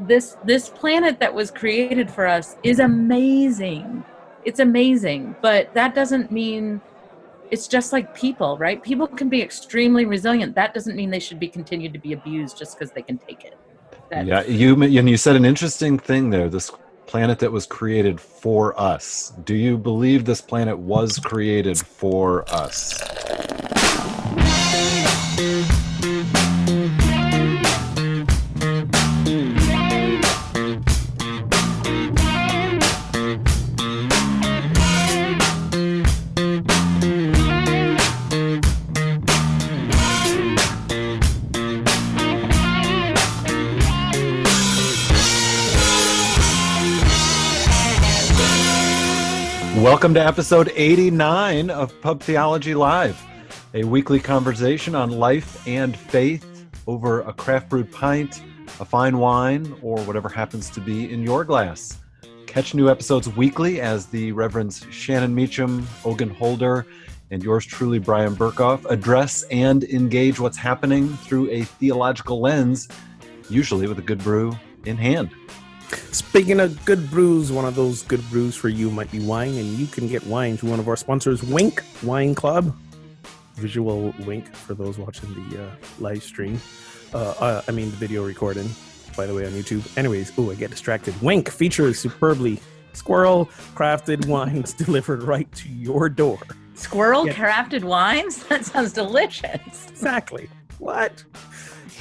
this this planet that was created for us is amazing. It's amazing, but that doesn't mean it's just like people, right? People can be extremely resilient. That doesn't mean they should be continued to be abused just because they can take it. That's, yeah, you and you said an interesting thing there. This planet that was created for us. Do you believe this planet was created for us? Welcome to episode 89 of Pub Theology Live, a weekly conversation on life and faith over a craft brewed pint, a fine wine, or whatever happens to be in your glass. Catch new episodes weekly as the Reverends Shannon Meacham, Ogun Holder, and yours truly, Brian Berghoef, address and engage what's happening through a theological lens, usually with a good brew in hand. Speaking of good brews, one of those good brews for you might be wine, and you can get wine through one of our sponsors, Winc Wine Club. Visual wink for those watching the uh, live stream. Uh, uh, I mean, the video recording, by the way, on YouTube. Anyways, oh, I get distracted. Winc features superbly squirrel crafted wines delivered right to your door. Squirrel crafted wines? That sounds delicious. Exactly. What?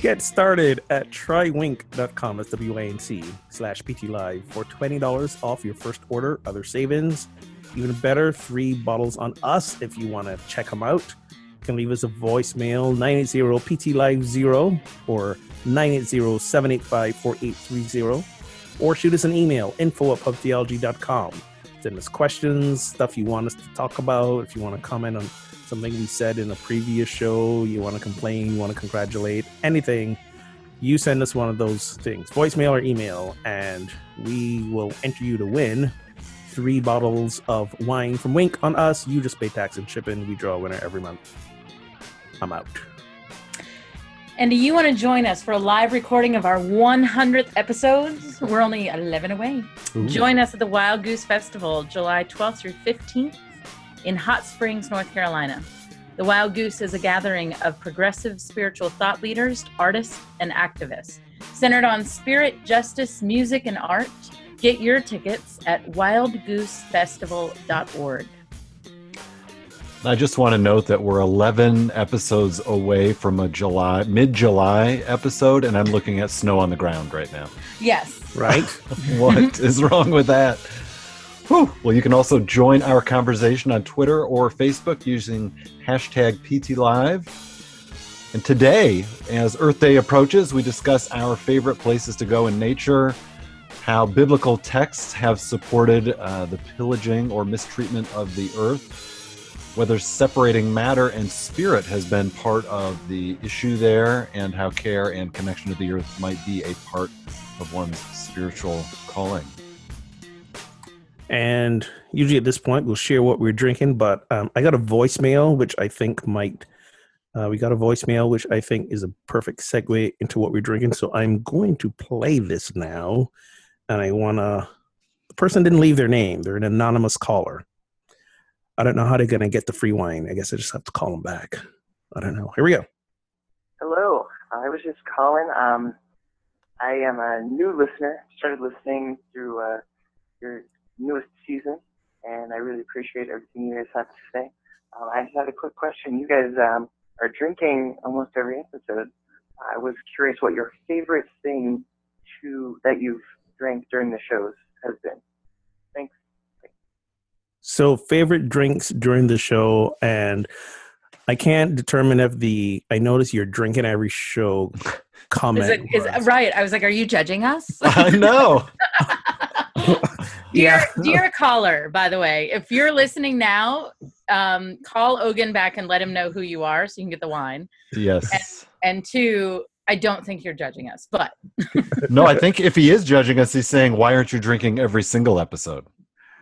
Get started at trywinc.com. That's W-I-N-C slash PT Live for $20 off your first order. Other savings. Even better, three bottles on us if you want to check them out. You can leave us a voicemail 980 PT Live 0 or 980 785 4830 or shoot us an email info at pubtheology.com. Send us questions, stuff you want us to talk about, if you want to comment on something we said in a previous show, you want to complain, you want to congratulate, anything, you send us one of those things, voicemail or email, and we will enter you to win three bottles of wine from Winc on us. You just pay tax and shipping. We draw a winner every month. I'm out. And do you want to join us for a live recording of our 100th episodes? We're only 11 away. Ooh. Join us at the Wild Goose Festival, July 12th through 15th in Hot Springs, North Carolina. The Wild Goose is a gathering of progressive spiritual thought leaders, artists, and activists centered on spirit, justice, music, and art. Get your tickets at wildgoosefestival.org. I just want to note that we're 11 episodes away from a July, mid July episode, and I'm looking at snow on the ground right now. Yes. Right? what is wrong with that? Whew. Well, you can also join our conversation on Twitter or Facebook using hashtag PTLive. And today, as Earth Day approaches, we discuss our favorite places to go in nature, how biblical texts have supported uh, the pillaging or mistreatment of the earth, whether separating matter and spirit has been part of the issue there, and how care and connection to the earth might be a part of one's spiritual calling. And usually at this point, we'll share what we're drinking. But um, I got a voicemail, which I think might. Uh, we got a voicemail, which I think is a perfect segue into what we're drinking. So I'm going to play this now. And I want to. The person didn't leave their name, they're an anonymous caller. I don't know how they're going to get the free wine. I guess I just have to call them back. I don't know. Here we go. Hello. I was just calling. Um, I am a new listener. Started listening through uh, your newest season, and I really appreciate everything you guys have to say. Um, I just had a quick question. You guys um, are drinking almost every episode. I was curious what your favorite thing to that you've drank during the shows has been. Thanks. So, favorite drinks during the show, and I can't determine if the I notice you're drinking every show comment. Is it, is, right. I was like, are you judging us? I know. dear, dear caller, by the way, if you're listening now, um, call Ogun back and let him know who you are so you can get the wine. Yes. And, and two, I don't think you're judging us, but no, I think if he is judging us, he's saying, "Why aren't you drinking every single episode?"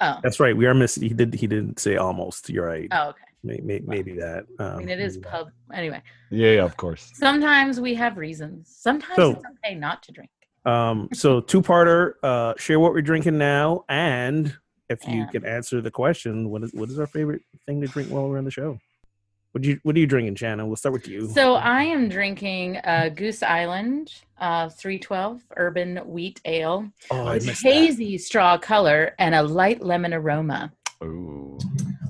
Oh, that's right. We are missing. He did. He didn't say almost. You're right. Oh, okay. Maybe, maybe that. Um, I mean, it is pub. Anyway. Yeah, yeah, of course. Sometimes we have reasons. Sometimes so, it's okay not to drink. Um, so two parter, uh, share what we're drinking now, and if you can answer the question, what is what is our favorite thing to drink while we're on the show? What do you what are you drinking, Shannon? We'll start with you. So I am drinking uh, Goose Island uh, 312 Urban Wheat Ale. oh, I It's missed that. hazy straw color and a light lemon aroma. Ooh.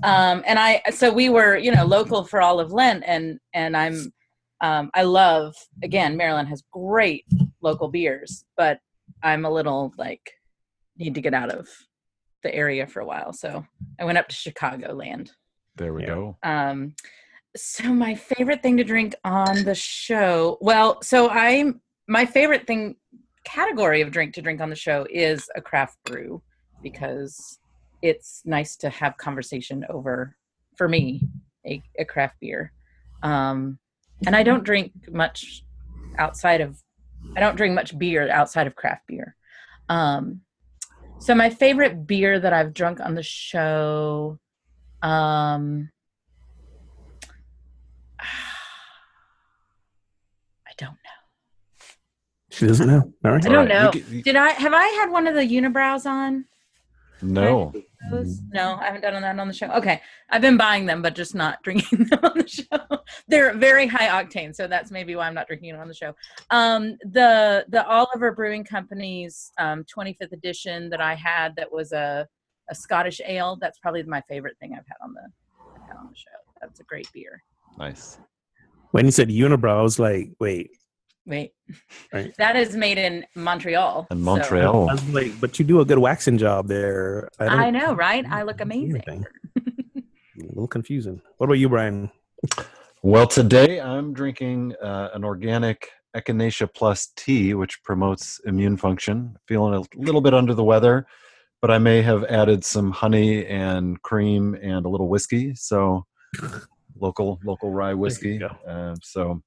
um and i so we were you know local for all of lent and and i'm um i love again maryland has great local beers but i'm a little like need to get out of the area for a while so i went up to chicago land There we Yeah. go. um so my favorite thing to drink on the show well so i'm my favorite thing category of drink to drink on the show is a craft brew because it's nice to have conversation over for me a, a craft beer um and i don't drink much outside of i don't drink much beer outside of craft beer um so my favorite beer that i've drunk on the show um I don't know. She doesn't know. All right. I don't All right, know. can- you- Did I have I had one of the Unibroues on? No. No, I haven't done that on the show. Okay, I've been buying them, but just not drinking them on the show. They're very high octane, so that's maybe why I'm not drinking it on the show. Um, the the Oliver Brewing Company's um, 25th edition that I had that was a a Scottish ale. That's probably my favorite thing I've had on the I've had on the show. That's a great beer. Nice. When you said unibrow, I was like, wait. Wait, Right. that is made in Montreal. In so- Montreal. I was like, but you do a good waxing job there. I, I know, right? I look amazing. A little confusing. What about you, Brian? Well, today I'm drinking uh, an organic Echinacea Plus tea, which promotes immune function. Feeling a little bit under the weather, but I may have added some honey and cream and a little whiskey. So, local local rye whiskey. Uh, so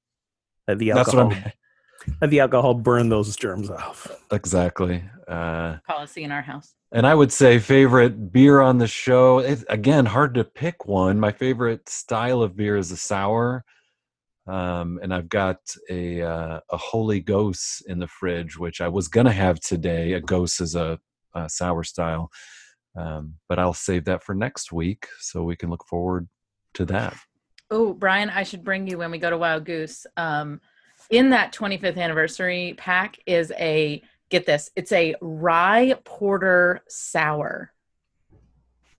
Let the that's what alcohol, I'm let the alcohol burn those germs off. exactly. Uh, Policy in our house. And I would say favorite beer on the show. It's again hard to pick one. My favorite style of beer is a sour, um, and I've got a uh, a Holy Gose in the fridge, which I was gonna have today. A Gose is a, a sour style, um, but I'll save that for next week so we can look forward to that. Oh, Brian, I should bring you when we go to Wild Goose. Um, in that 25th anniversary pack is a get this, it's a rye porter sour,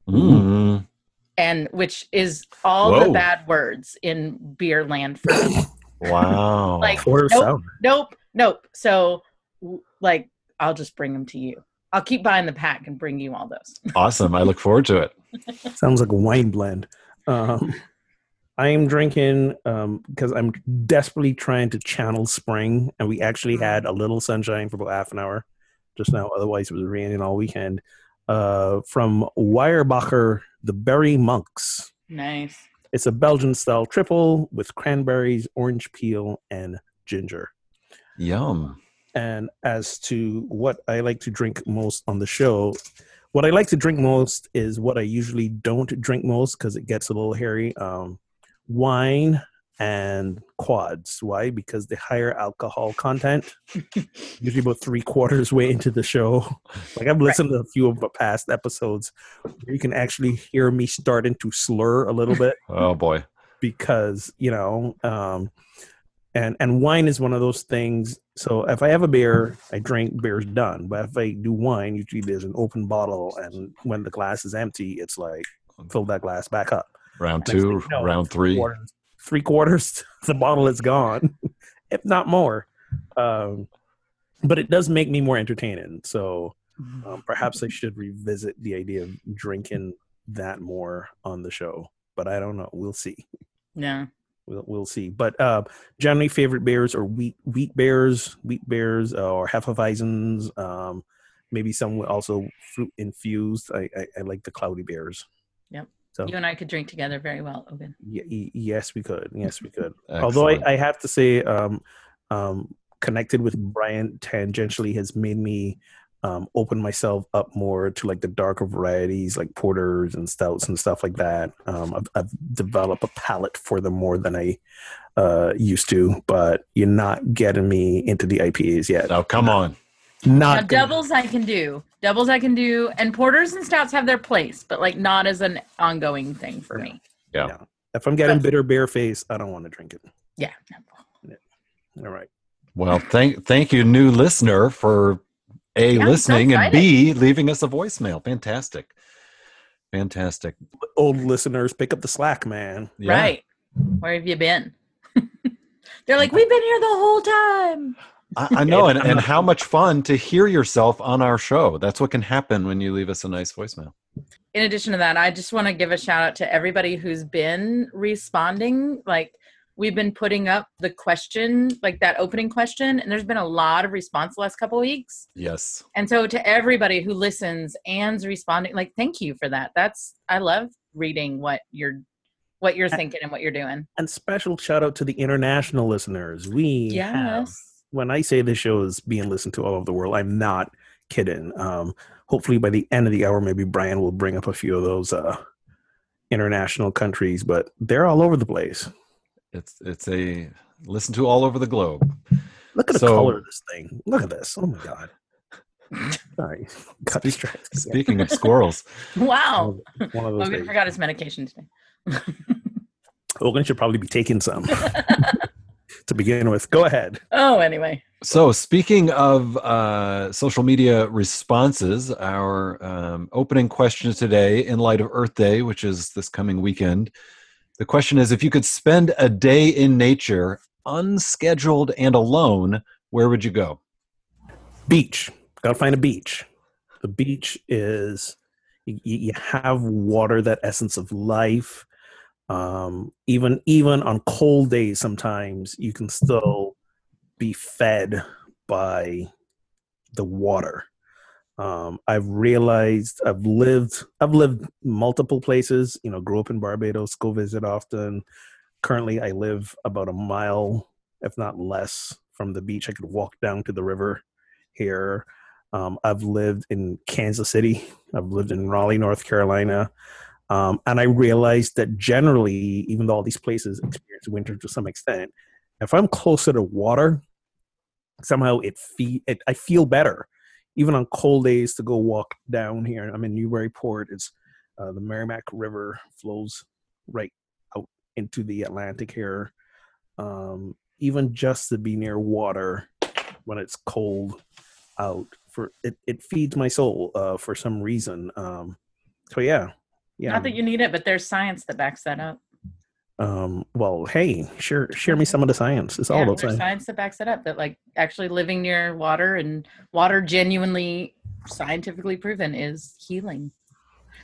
Mm. and which is all Whoa. the bad words in beer land for me. Wow! Like, Quarter nope, sour. nope, nope. So, like, I'll just bring them to you. I'll keep buying the pack and bring you all those. awesome. I look forward to it. Sounds like a wine blend. Um, I am drinking because I'm desperately trying to channel spring, and we actually had a little sunshine for about half an hour just now. Otherwise, it was raining all weekend. Uh, from Weyerbacher, the Berry Monks. Nice. It's a Belgian style triple with cranberries, orange peel, and ginger. Yum. And as to what I like to drink most on the show, what I like to drink most is what I usually don't drink most because it gets a little hairy. Um, wine and quads. Why? Because the higher alcohol content, usually about three quarters way into the show. Like I've listened to a few of the past episodes where you can actually hear me starting to slur a little bit Oh boy. because you know um and and wine is one of those things so if i have a beer i drink beer's done but if i do wine usually there's an open bottle and when the glass is empty it's like fill that glass back up Round two, thing you round three. quarters, three quarters the bottle is gone if not more um but it does make me more entertaining so um, perhaps i should revisit the idea of drinking that more on the show but i don't know we'll see Yeah. we'll, we'll see. But uh, generally, favorite beers are wheat wheat beers, wheat beers, uh, or hefeweizens. Um, maybe some with also fruit infused. I, I, I like the cloudy beers. Yep. So You and I could drink together very well, Ogun. y- y- yes, we could. Yes, we could. Although I, I have to say, um, um, connected with Brian tangentially has made me um, open myself up more to like the darker varieties, like porters and stouts and stuff like that. Um, I've, I've developed a palate for them more than I uh, used to, but you're not getting me into the IPAs yet. Oh, come on. Now, Not gonna- doubles I can do. Doubles I can do, and porters and stouts have their place, but like not as an ongoing thing for me. Yeah. me. If I'm getting But- bitter beer face, I don't want to drink it. Yeah. All right. Well, thank thank you, new listener, for a Yeah, I'm so listening and b leaving us a voicemail. Fantastic, fantastic. Old listeners, pick up the slack, man. Yeah. Right. Where have you been? They're like, we've been here the whole time. I, I know, and, I'm and how much fun to hear yourself on our show. That's what can happen when you leave us a nice voicemail. in addition to that, I just want to give a shout out to everybody who's been responding. Like we've been putting up the question, like that opening question, and there's been a lot of response the last couple weeks. Yes. And so to everybody who listens and's responding, like thank you for that. That's I love reading what you're what you're thinking and what you're doing. And special shout out to the international listeners. We have Yes. When I say this show is being listened to all over the world, I'm not kidding. Um, hopefully, by the end of the hour, maybe Brian will bring up a few of those uh, international countries, but they're all over the place. It's it's a listen to all over the globe. Look at the color of this thing. Look at this. Oh my god. Sorry, got distracted. Speaking of squirrels, Wow. One of those Logan days. forgot his medication today. Logan should probably be taking some to begin with. Go ahead. oh, anyway. So, speaking of uh, social media responses, our um, opening question today, in light of Earth Day, which is this coming weekend, the question is if you could spend a day in nature, unscheduled and alone, where would you go? Beach. Gotta find a beach. The beach is you, you have water, that essence of life. Um, even even on cold days, sometimes you can still be fed by the water. Um, I've realized I've lived I've lived multiple places. You know, grew up in Barbados, go visit often. Currently, I live about a mile, if not less, from the beach. I could walk down to the river here. Um, I've lived in Kansas City. I've lived in Raleigh, North Carolina. Um, and I realized that generally, even though all these places experience winter to some extent, if I'm closer to water, somehow it, fe- it I feel better. Even on cold days to go walk down here. I'm in Newburyport. It's uh, the Merrimack River flows right out into the Atlantic here. Um, even just to be near water when it's cold out for it, it feeds my soul uh, for some reason. Um, so yeah, yeah. Not that you need it, but there's science that backs that up. um, well, hey, share share me some of the science. It's all yeah, about science. science that backs it up. That like actually living near water and water genuinely scientifically proven is healing.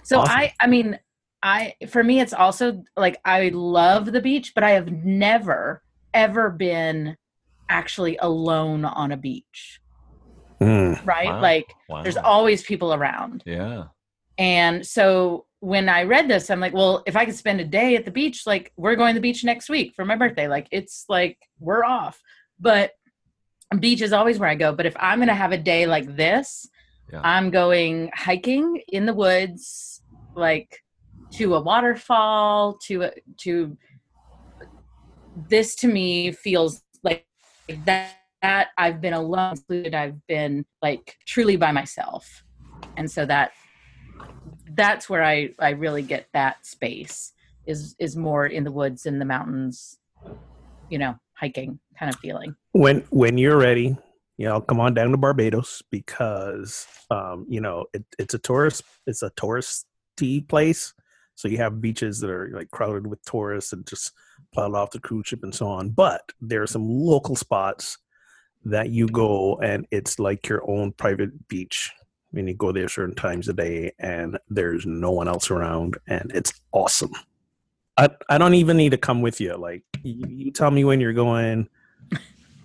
So Awesome. I, I mean, I for me it's also like I love the beach, but I have never ever been actually alone on a beach. Mm. Right? Wow. Like Wow. there's always people around. yeah. And so when I read this, I'm like, well, if I could spend a day at the beach, like we're going to the beach next week for my birthday. Like it's like we're off. But beach is always where I go. But if I'm gonna have a day like this, Yeah. I'm going hiking in the woods, like to a waterfall, to a to this to me feels like that, that I've been alone, included I've been like truly by myself. And so that that's where I, I really get that space is is more in the woods in the mountains, you know, hiking kind of feeling. When when you're ready, you know, come on down to Barbados because um, you know it, it's a tourist it's a touristy place. So you have beaches that are like crowded with tourists and just piled off the cruise ship and so on. But there are some local spots that you go and it's like your own private beach. I mean, you go there certain times a day and there's no one else around and it's awesome. I, I don't even need to come with you. Like you, you tell me when you're going.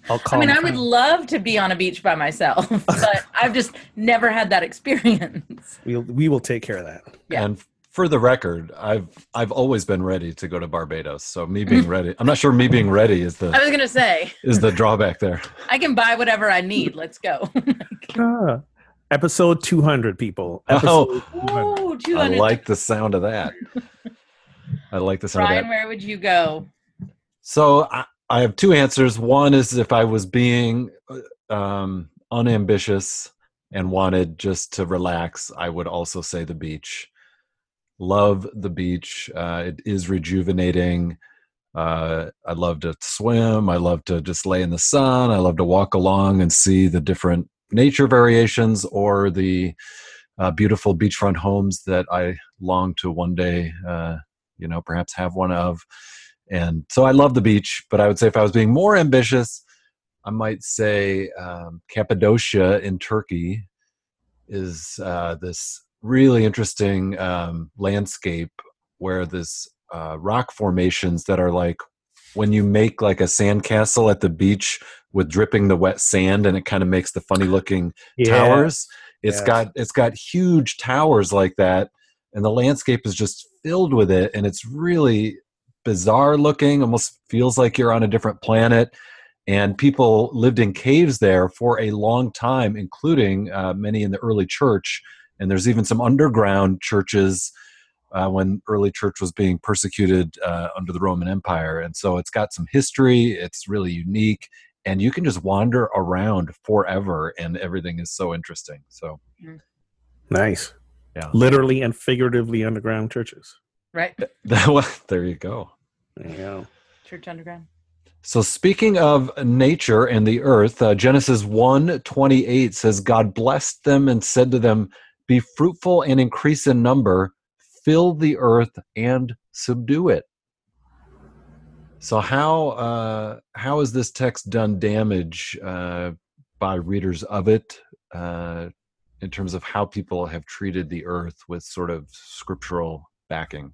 I'll call. I mean, I and would love to be on a beach by myself, but I've just never had that experience. We'll, we will take care of that. Yeah. And for the record, I've I've always been ready to go to Barbados. So me being ready, I'm not sure me being ready is the. I was gonna say is the drawback there. I can buy whatever I need. Let's go. Ah, episode 200, people. Oh. Episode 200. I like the sound of that. I like the sound of Brian, that. where would you go? So I, I have two answers. One is if I was being uh, um, unambitious and wanted just to relax, I would also say the beach. Love the beach. Uh, it is rejuvenating. Uh, I love to swim. I love to just lay in the sun. I love to walk along and see the different nature variations or the uh, beautiful beachfront homes that I long to one day, uh, you know, perhaps have one of. And so I love the beach, but I would say if I was being more ambitious, I might say um, Cappadocia in Turkey is uh, this really interesting um, landscape where this uh, rock formations that are like when you make like a sandcastle at the beach with dripping the wet sand and it kind of makes the funny looking Yeah. towers It's Yes. got it's got huge towers like that and the landscape is just filled with it and it's really bizarre looking almost feels like you're on a different planet and people lived in caves there for a long time including uh, many in the early church and there's even some underground churches uh, when early church was being persecuted uh, under the roman empire and so it's got some history it's really unique and you can just wander around forever and everything is so interesting so Nice. Yeah. Literally and figuratively underground churches. Right? there you go There you go. Church Underground. So speaking of nature and the earth, uh, Genesis 1 28 says, God blessed them and said to them, Be fruitful and increase in number, fill the earth and subdue it. So how uh, how has this text done damage uh, by readers of it uh, in terms of how people have treated the earth with sort of scriptural backing?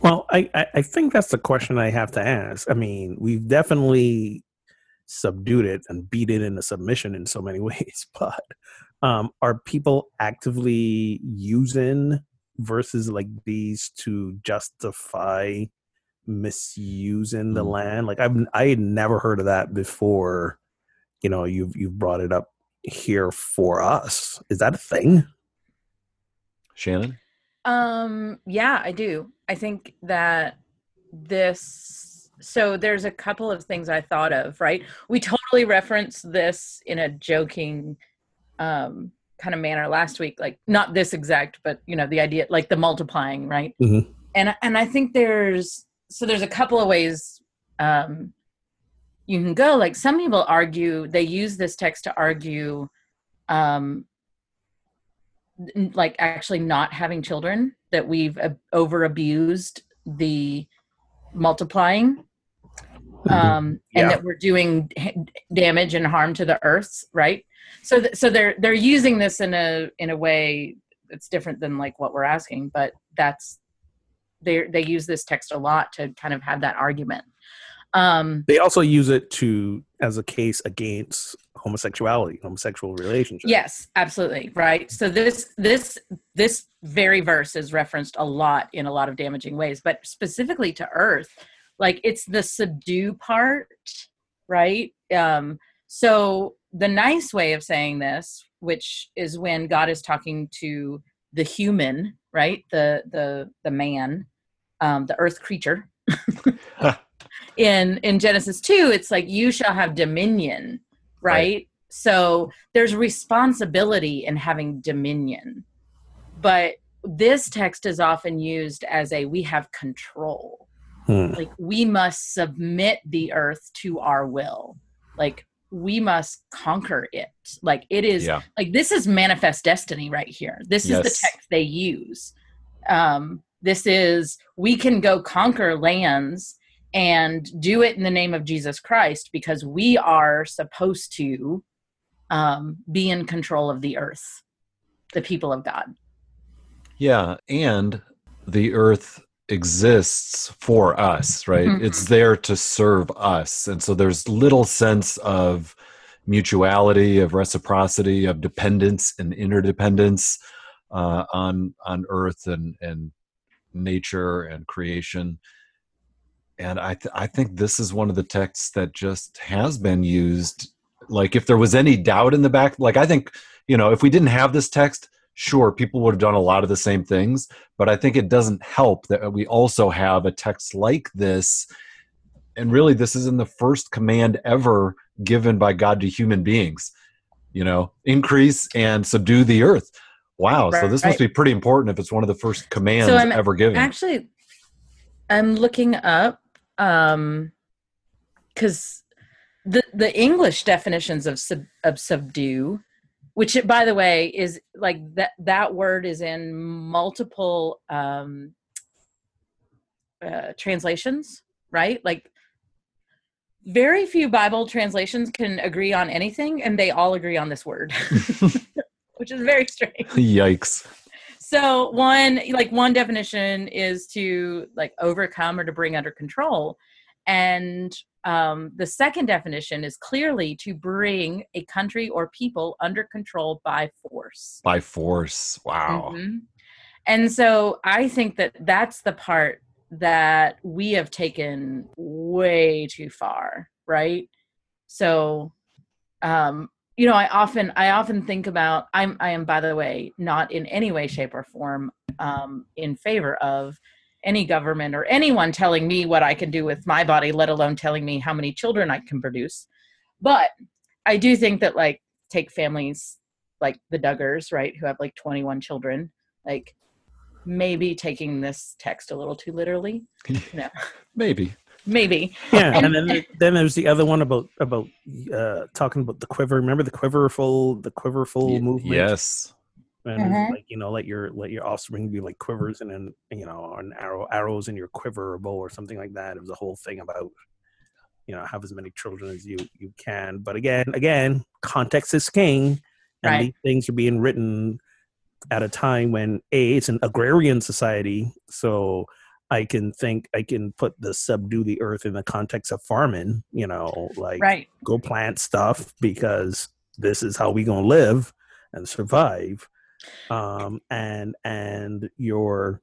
Well, I, I, think that's the question I have to ask. I mean, we've definitely subdued it and beat it into submission in so many ways, but um, are people actively using verses like these to justify misusing the Mm. land? Like I've I had never heard of that before. You know, you've you've brought it up here for us. Is that a thing? Shannon? Um, yeah, I do. I think that this so there's a couple of things I thought of, right? We totally reference this in a joking um kind of manner last week, like not this exact, but you know, the idea like the multiplying, right? Mhm. And and I think there's so there's a couple of ways um you can go like some people argue they use this text to argue um like actually not having children that we've uh, over abused the multiplying um Yeah. and that we're doing damage and harm to the earth right so th- so they're they're using this in a in a way that's different than like what we're asking but that's they they use this text a lot to kind of have that argument um They also use it to as a case against homosexuality, homosexual relationships. Yes, absolutely. Right. So this this this very verse is referenced a lot in a lot of damaging ways, but specifically to earth, like it's the subdue part, right? Um so the nice way of saying this, which is when God is talking to the human, right? The the the man, um the earth creature. in in Genesis 2, it's like you shall have dominion, right? So there's responsibility in having dominion. But this text is often used as a we have control. Hmm. Like we must submit the earth to our will. Like we must conquer it. Like it is Yeah. like this is manifest destiny right here. This is the text they use. Um, this is we can go conquer lands and do it in the name of Jesus Christ because we are supposed to um, be in control of the earth, the people of God. Yeah, and the earth exists for us, right? Mhm. It's there to serve us. And so there's little sense of mutuality, of reciprocity, of dependence and interdependence uh, on on earth and and nature and creation. And I th- I think this is one of the texts that just has been used. Like if there was any doubt in the back, like I think you know if we didn't have this text, sure people would have done a lot of the same things but i think it doesn't help that we also have a text like this and really this isn't the first command ever given by God to human beings. You know, increase and subdue the earth. Wow. So this must be pretty important if it's one of the first commands I'm ever given. Actually, I'm looking up um because the the English definitions of sub, of subdue, which by the way is like that that word is in multiple um uh, translations, right? Like very few Bible translations can agree on anything, and they all agree on this word, which is very strange Yikes. so one like one definition is to like overcome or to bring under control and um, the second definition is clearly to bring a country or people under control by force By force. Wow. Mhm. and so i think that that's the part that we have taken way too far right so um you know i often i often think about i'm i am by the way not in any way shape or form um in favor of any government or anyone telling me what i can do with my body let alone telling me how many children i can produce but i do think that like take families like the duggars right who have like 21 children like maybe taking this text a little too literally no Maybe. maybe Yeah, And- and then then there's the other one about about uh talking about the quiver. Remember the quiverful the quiverful Y- movement? Yes. And Mhm. like you know let your let your offspring be like quivers and then you know an arrow arrows in your quiver or bow or something like that it was a whole thing about you know have as many children as you you can but again again context is king and Right. these things are being written at a time when a it's an agrarian society so i can think i can put the subdue the earth in the context of farming you know like right go plant stuff because this is how we gonna live and survive um and and your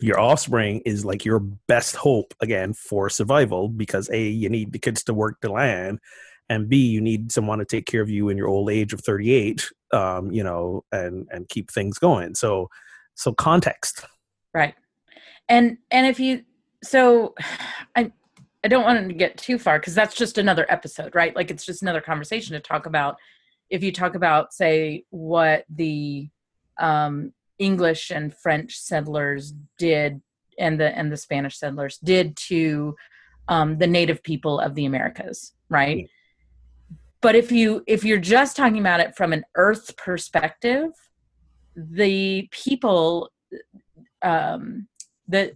your offspring is like your best hope again for survival because a you need the kids to work the land and b you need someone to take care of you in your old age of 38 um you know and and keep things going. So so context. Right. And and if you so i i don't want to get too far because that's just another episode right? Like it's just another conversation to talk about if you talk about say what the um english and french settlers did and the and the spanish settlers did to um the native people of the americas right? But if you if you're just talking about it from an earth perspective the people um the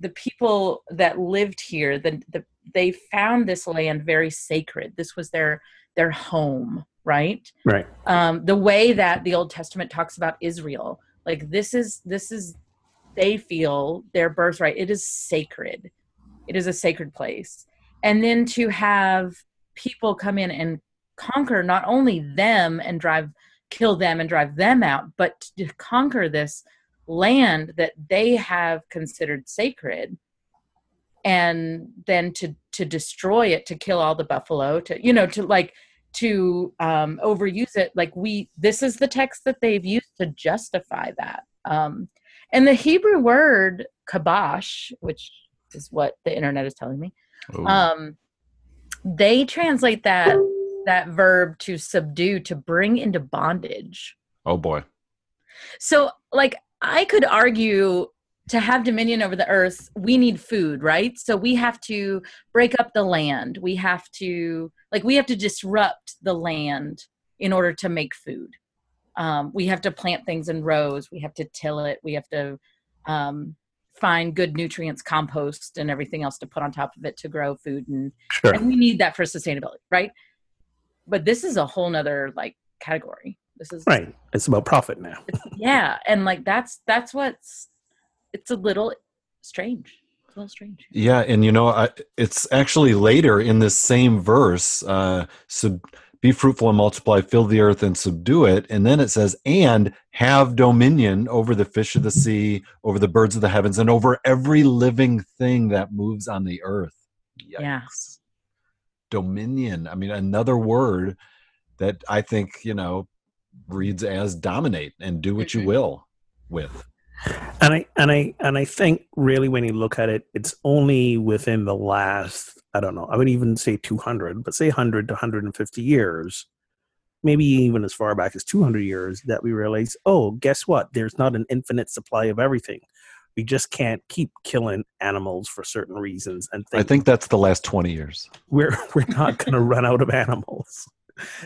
the people that lived here the, the they found this land very sacred. This was their their home right? Right. Um the way that the old testament talks about israel like this is this is they feel their birthright. It is sacred. It is a sacred place. And then to have people come in and conquer not only them and drive kill them and drive them out but to conquer this land that they have considered sacred and then to to destroy it to kill all the buffalo to you know to like to um overuse it like we this is the text that they've used to justify that um and the hebrew word kabash which is what the internet is telling me Ooh. um they translate that that verb to subdue to bring into bondage oh boy. so like i could argue to have dominion over the earth we need food right? So we have to break up the land. We have to like we have to disrupt the land in order to make food. Um, we have to plant things in rows. We have to till it. We have to um, find good nutrients compost and everything else to put on top of it to grow food. And sure. and we need that for sustainability right? But this is a whole nother like category. This is right. It's about profit now. Yeah. And like that's that's what's it's a little strange it's a little strange Yeah, and you know, I, it's actually later in this same verse. Uh, sub, be fruitful and multiply, fill the earth and subdue it, and then it says, "And have dominion over the fish of the sea, over the birds of the heavens, and over every living thing that moves on the earth." Yeah. Dominion. I mean, another word that I think you know reads as dominate and do what you will with. And I and I and I think really when you look at it, it's only within the last I don't know, I would even say 200, but say 100 to 150 years, maybe even as far back as 200 years, that we realize, oh, guess what? There's not an infinite supply of everything. We just can't keep killing animals for certain reasons. And I think that's the last 20 years. we're we're not going to run out of animals.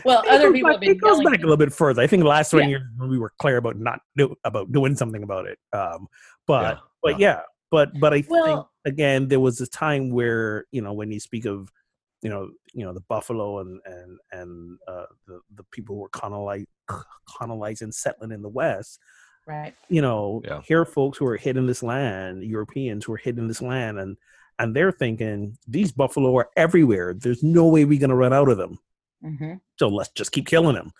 Well, It other people back- have been It goes back a little bit further. I think the last twenty Yeah. years we were clear about not do, about doing something about it. Um, but Yeah, but yeah, but but I think again there was a time where you know when you speak of you know you know the buffalo and and and uh, the the people who were colonizing colonizing settling in the west right. you know, Yeah. here are folks who are hitting this land, Europeans who are hitting this land, and and they're thinking these buffalo are everywhere. There's no way we're gonna run out of them. Hmm So let's just keep killing them.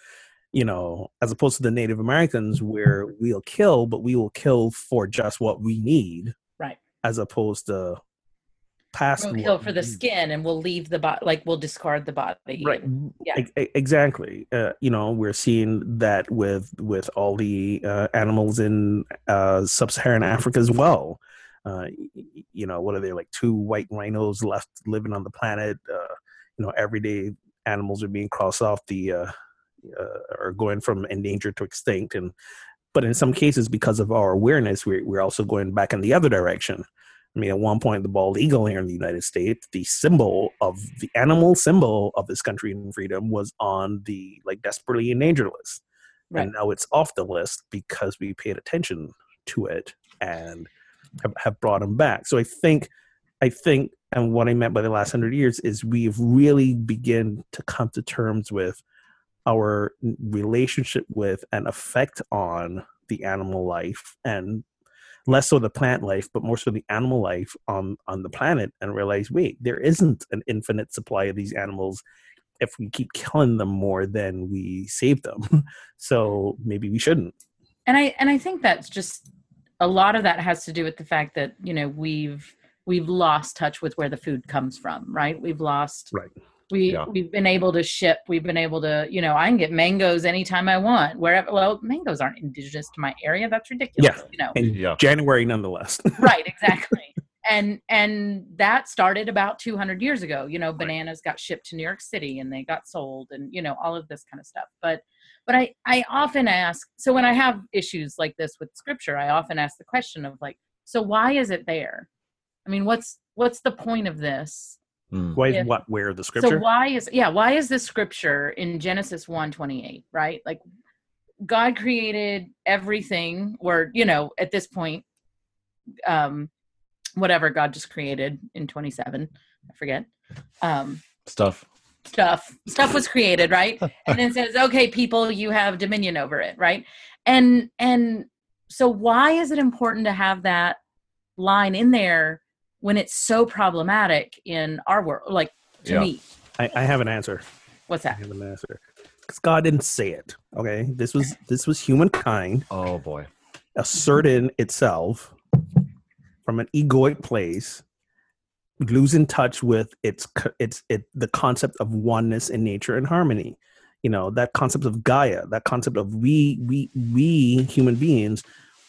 You know, as opposed to the Native Americans where we'll kill, but we will kill for just what we need. Right. As opposed to past We'll kill for the skin, and we'll leave the body. Like we'll discard the body. right Yeah. E- exactly uh, you know we're seeing that with with all the uh, animals in uh, sub-saharan africa as well uh, you know what are there like two white rhinos left living on the planet uh, you know every day animals are being crossed off the uh, uh, are going from endangered to extinct and but in some cases because of our awareness we're, we're also going back in the other direction I mean, at one point, the bald eagle here in the United States, the symbol of the animal symbol of this country and freedom was on the like desperately endangered list. Right. And now it's off the list because we paid attention to it and have, have brought them back. So I think, I think, and what I meant by the last hundred years is we've really begin to come to terms with our relationship with and effect on the animal life and less so the plant life, but more so the animal life on on the planet, and realize, wait, there isn't an infinite supply of these animals. If we keep killing them more than we save them, so maybe we shouldn't. and i and i think that's just a lot of that has to do with the fact that you know we've we've lost touch with where the food comes from right we've lost Right. we Yeah. we've been able to ship we've been able to you know i can get mangoes anytime i want wherever well mangoes aren't indigenous to my area that's ridiculous Yeah. you know In Yeah. January, nonetheless. right exactly and and that started about 200 years ago you know bananas got shipped to new york city and they got sold and you know all of this kind of stuff but but i i often ask so when i have issues like this with scripture i often ask the question of like so why is it there i mean what's what's the point of this Hmm. Why? Yeah. What? Where the scripture? so scripture? why is yeah why is this scripture in genesis 1 28 right like god created everything or you know at this point um whatever god just created in 27 i forget um Stuff. stuff stuff was created right and then it says okay people you have dominion over it right and and so why is it important to have that line in there when it's so problematic in our world like to Yeah. me I, I have an answer. what's that I that have an answer. Because God didn't say it. Okay, this was this was humankind Oh boy. asserting itself from an egoic place, losing touch with its its it the concept of oneness in nature and harmony. You know that concept of Gaia, that concept of we we we human beings,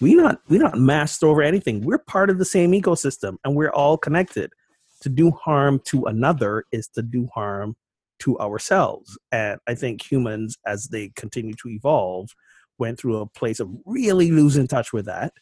we not we not masked over anything. We're part of the same ecosystem, and we're all connected. To do harm to another is to do harm to ourselves. And I think humans, as they continue to evolve, went through a place of really losing touch with that.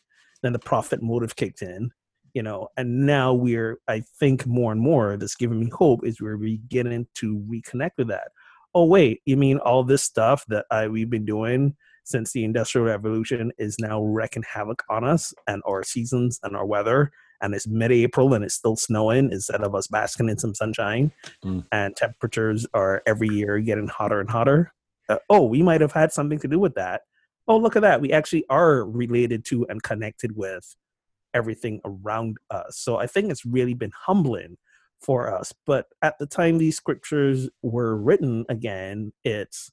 Then the profit motive kicked in, you know, and now we're, I think, more and more that's giving me hope is we're beginning to reconnect with that. Oh, wait, you mean all this stuff that I, we've been doing since the Industrial Revolution is now wreaking havoc on us and our seasons and our weather? And it's mid April and it's still snowing instead of us basking in some sunshine. Mm. And temperatures are every year getting hotter and hotter. Uh, oh, we might have had something to do with that oh look at that we actually are related to and connected with everything around us so i think it's really been humbling for us but at the time these scriptures were written again it's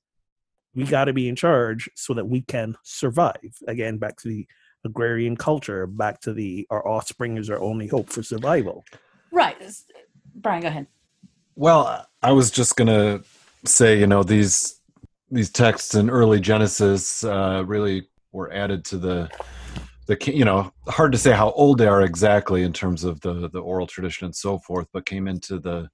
we got to be in charge so that we can survive. Again back to the agrarian culture back to the our offspring is our only hope for survival. Right. Brian go ahead. Well, I was just gonna say, you know, these these texts in early Genesis uh, really were added to the the you know hard to say how old they are exactly in terms of the the oral tradition and so forth, but came into the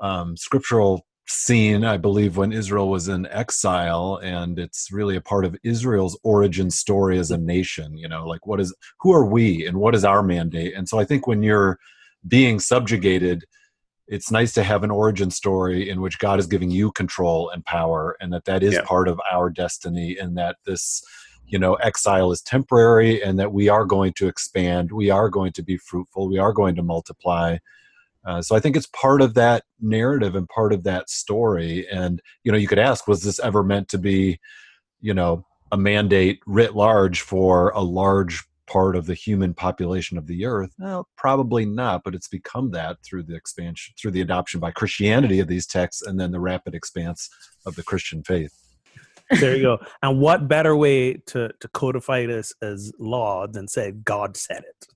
um, scriptural scene, I believe, when Israel was in exile, and it's really a part of Israel's origin story as a nation. You know, like what is who are we and what is our mandate? And so I think when you're being subjugated, it's nice to have an origin story in which God is giving you control and power, and that that is Yeah. part of our destiny, and that this you know exile is temporary and that we are going to expand we are going to be fruitful we are going to multiply uh, so i think it's part of that narrative and part of that story and you know you could ask was this ever meant to be you know a mandate writ large for a large part of the human population of the earth well probably not but it's become that through the expansion through the adoption by christianity of these texts and then the rapid expanse of the christian faith there you go. And what better way to to codify this as law than say God said it?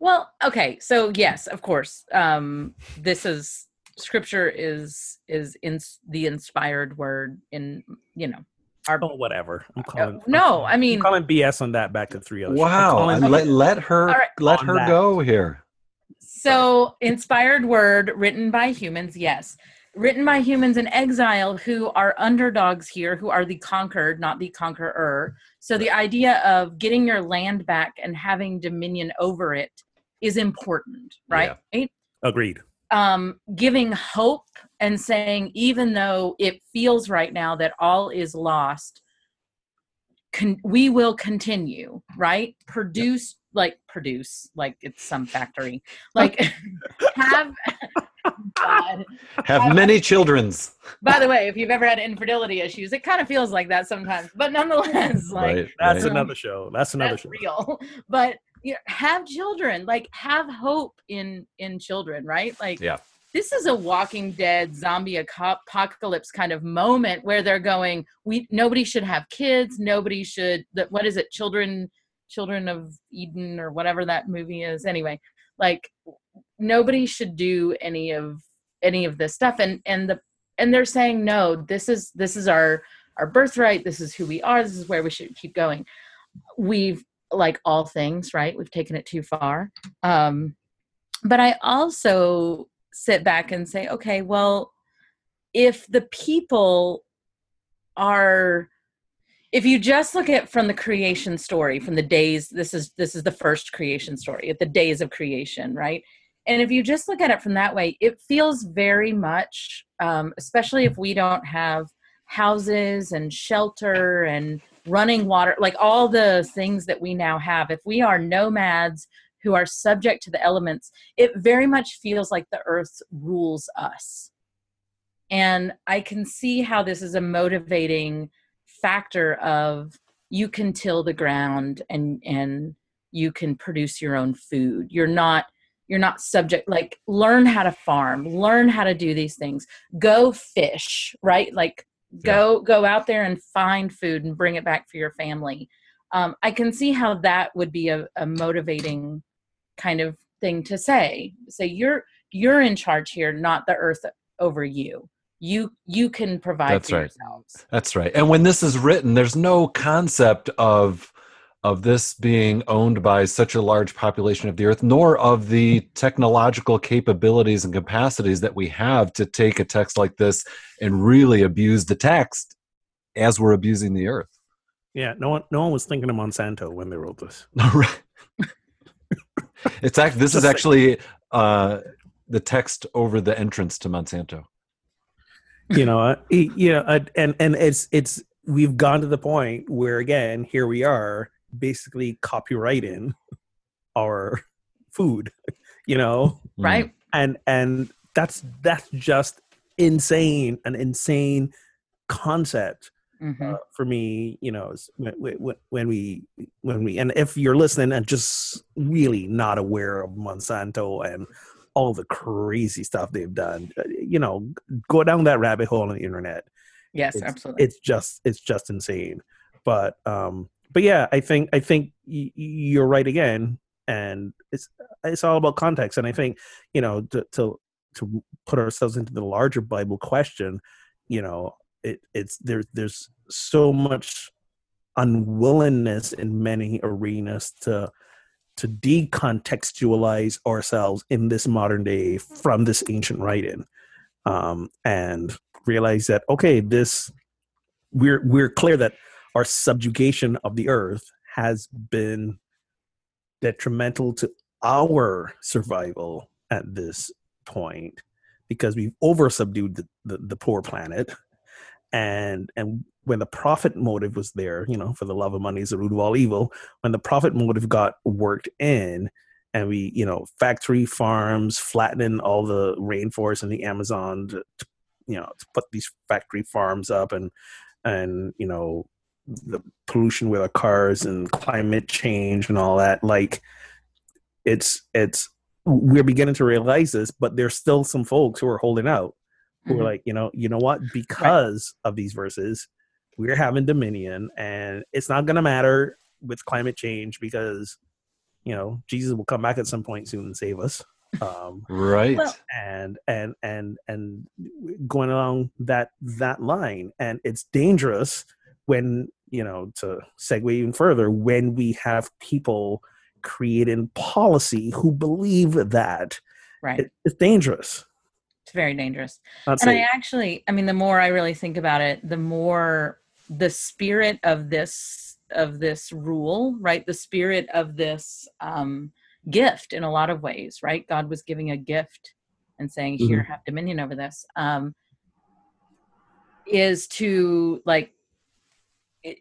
Well, okay, so yes, of course, um, this is scripture is is in the inspired word in you know our Oh, whatever. I'm calling. no, I I'm mean calling BS on that. Back to three other. Wow calling and let, let her All right. let On her that. go here so inspired word written by humans, yes. Written by humans in exile who are underdogs here, who are the conquered, not the conqueror. So the idea of getting your land back and having dominion over it is important, right? Agreed. um, giving hope and saying, even though it feels right now that all is lost, con- we will continue, right? Produce, like, produce, like it's some factory. Like, have. God. have many children's By the way, if you've ever had infertility issues, it kind of feels like that sometimes. But nonetheless, like, right That's right. another show. That's another that's show. real but you know, have children like have hope in in children right like Yeah. this is a walking dead zombie apocalypse kind of moment where they're going we nobody should have kids nobody should that what is it children children of eden or whatever that movie is anyway like nobody should do any of any of this stuff. And and the and they're saying no this is this is our our birthright. This is who we are. This is where we should keep going. We've like all things right? We've taken it too far. Um but i also sit back and say okay well if the people are if you just look at from the creation story from the days this is this is the first creation story at the days of creation right and if you just look at it from that way it feels very much um, especially if we don't have houses and shelter and running water like all the things that we now have if we are nomads who are subject to the elements it very much feels like the earth rules us. And i can see how this is a motivating factor of you can till the ground and and you can produce your own food. You're not you're not subject like learn how to farm learn how to do these things. Go fish right? Like go go out there and find food and bring it back for your family. Um, i can see how that would be a, a motivating kind of thing to say. Say you're you're in charge here not the earth over you. You you can provide That's for right. yourselves. That's right. And when this is written, there's no concept of of this being owned by such a large population of the earth, nor of the technological capabilities and capacities that we have to take a text like this and really abuse the text as we're abusing the earth. Yeah, no one, no one was thinking of Monsanto when they wrote this. Right. it's act. This is actually uh, the text over the entrance to Monsanto. You know, uh, y- you know, uh, and and it's it's we've gone to the point where again, here we are, basically copyrighting our food. You know, right and and that's that's just insane, an insane concept. Mhm. uh, for me, you know, when, when, when we when we and if you're listening and just really not aware of Monsanto and all the crazy stuff they've done, uh, you know, go down that rabbit hole on the internet. yes It's, absolutely it's just it's just insane. But um, but yeah, I think I think y- you're right again, and it's it's all about context. And I think you know to to to put ourselves into the larger Bible question, you know, it it's there there's so much unwillingness in many arenas to to decontextualize ourselves in this modern day from this ancient writing um, and realize that okay this we're we're clear that our subjugation of the earth has been detrimental to our survival at this point because we've over subdued the, the, the poor planet and and when the profit motive was there, you know, for the love of money is the root of all evil. When the profit motive got worked in, and we, you know, factory farms flattening all the rainforest in the Amazon, to, to, you know, to put these factory farms up, and and you know, the pollution with our cars and climate change and all that. Like, it's it's we're beginning to realize this, but there's still some folks who are holding out who are mm-hmm. like, you know, you know what? Because right. of these verses, we're having dominion and it's not going to matter with climate change because you know jesus will come back at some point soon and save us um, right and and and and going along that that line and it's dangerous when you know to segue even further when we have people creating policy who believe that right it, it's dangerous it's very dangerous Not and safe. i actually i mean the more i really think about it the more the spirit of this of this rule right the spirit of this um gift in a lot of ways right god was giving a gift and saying here mm-hmm. have dominion over this um is to like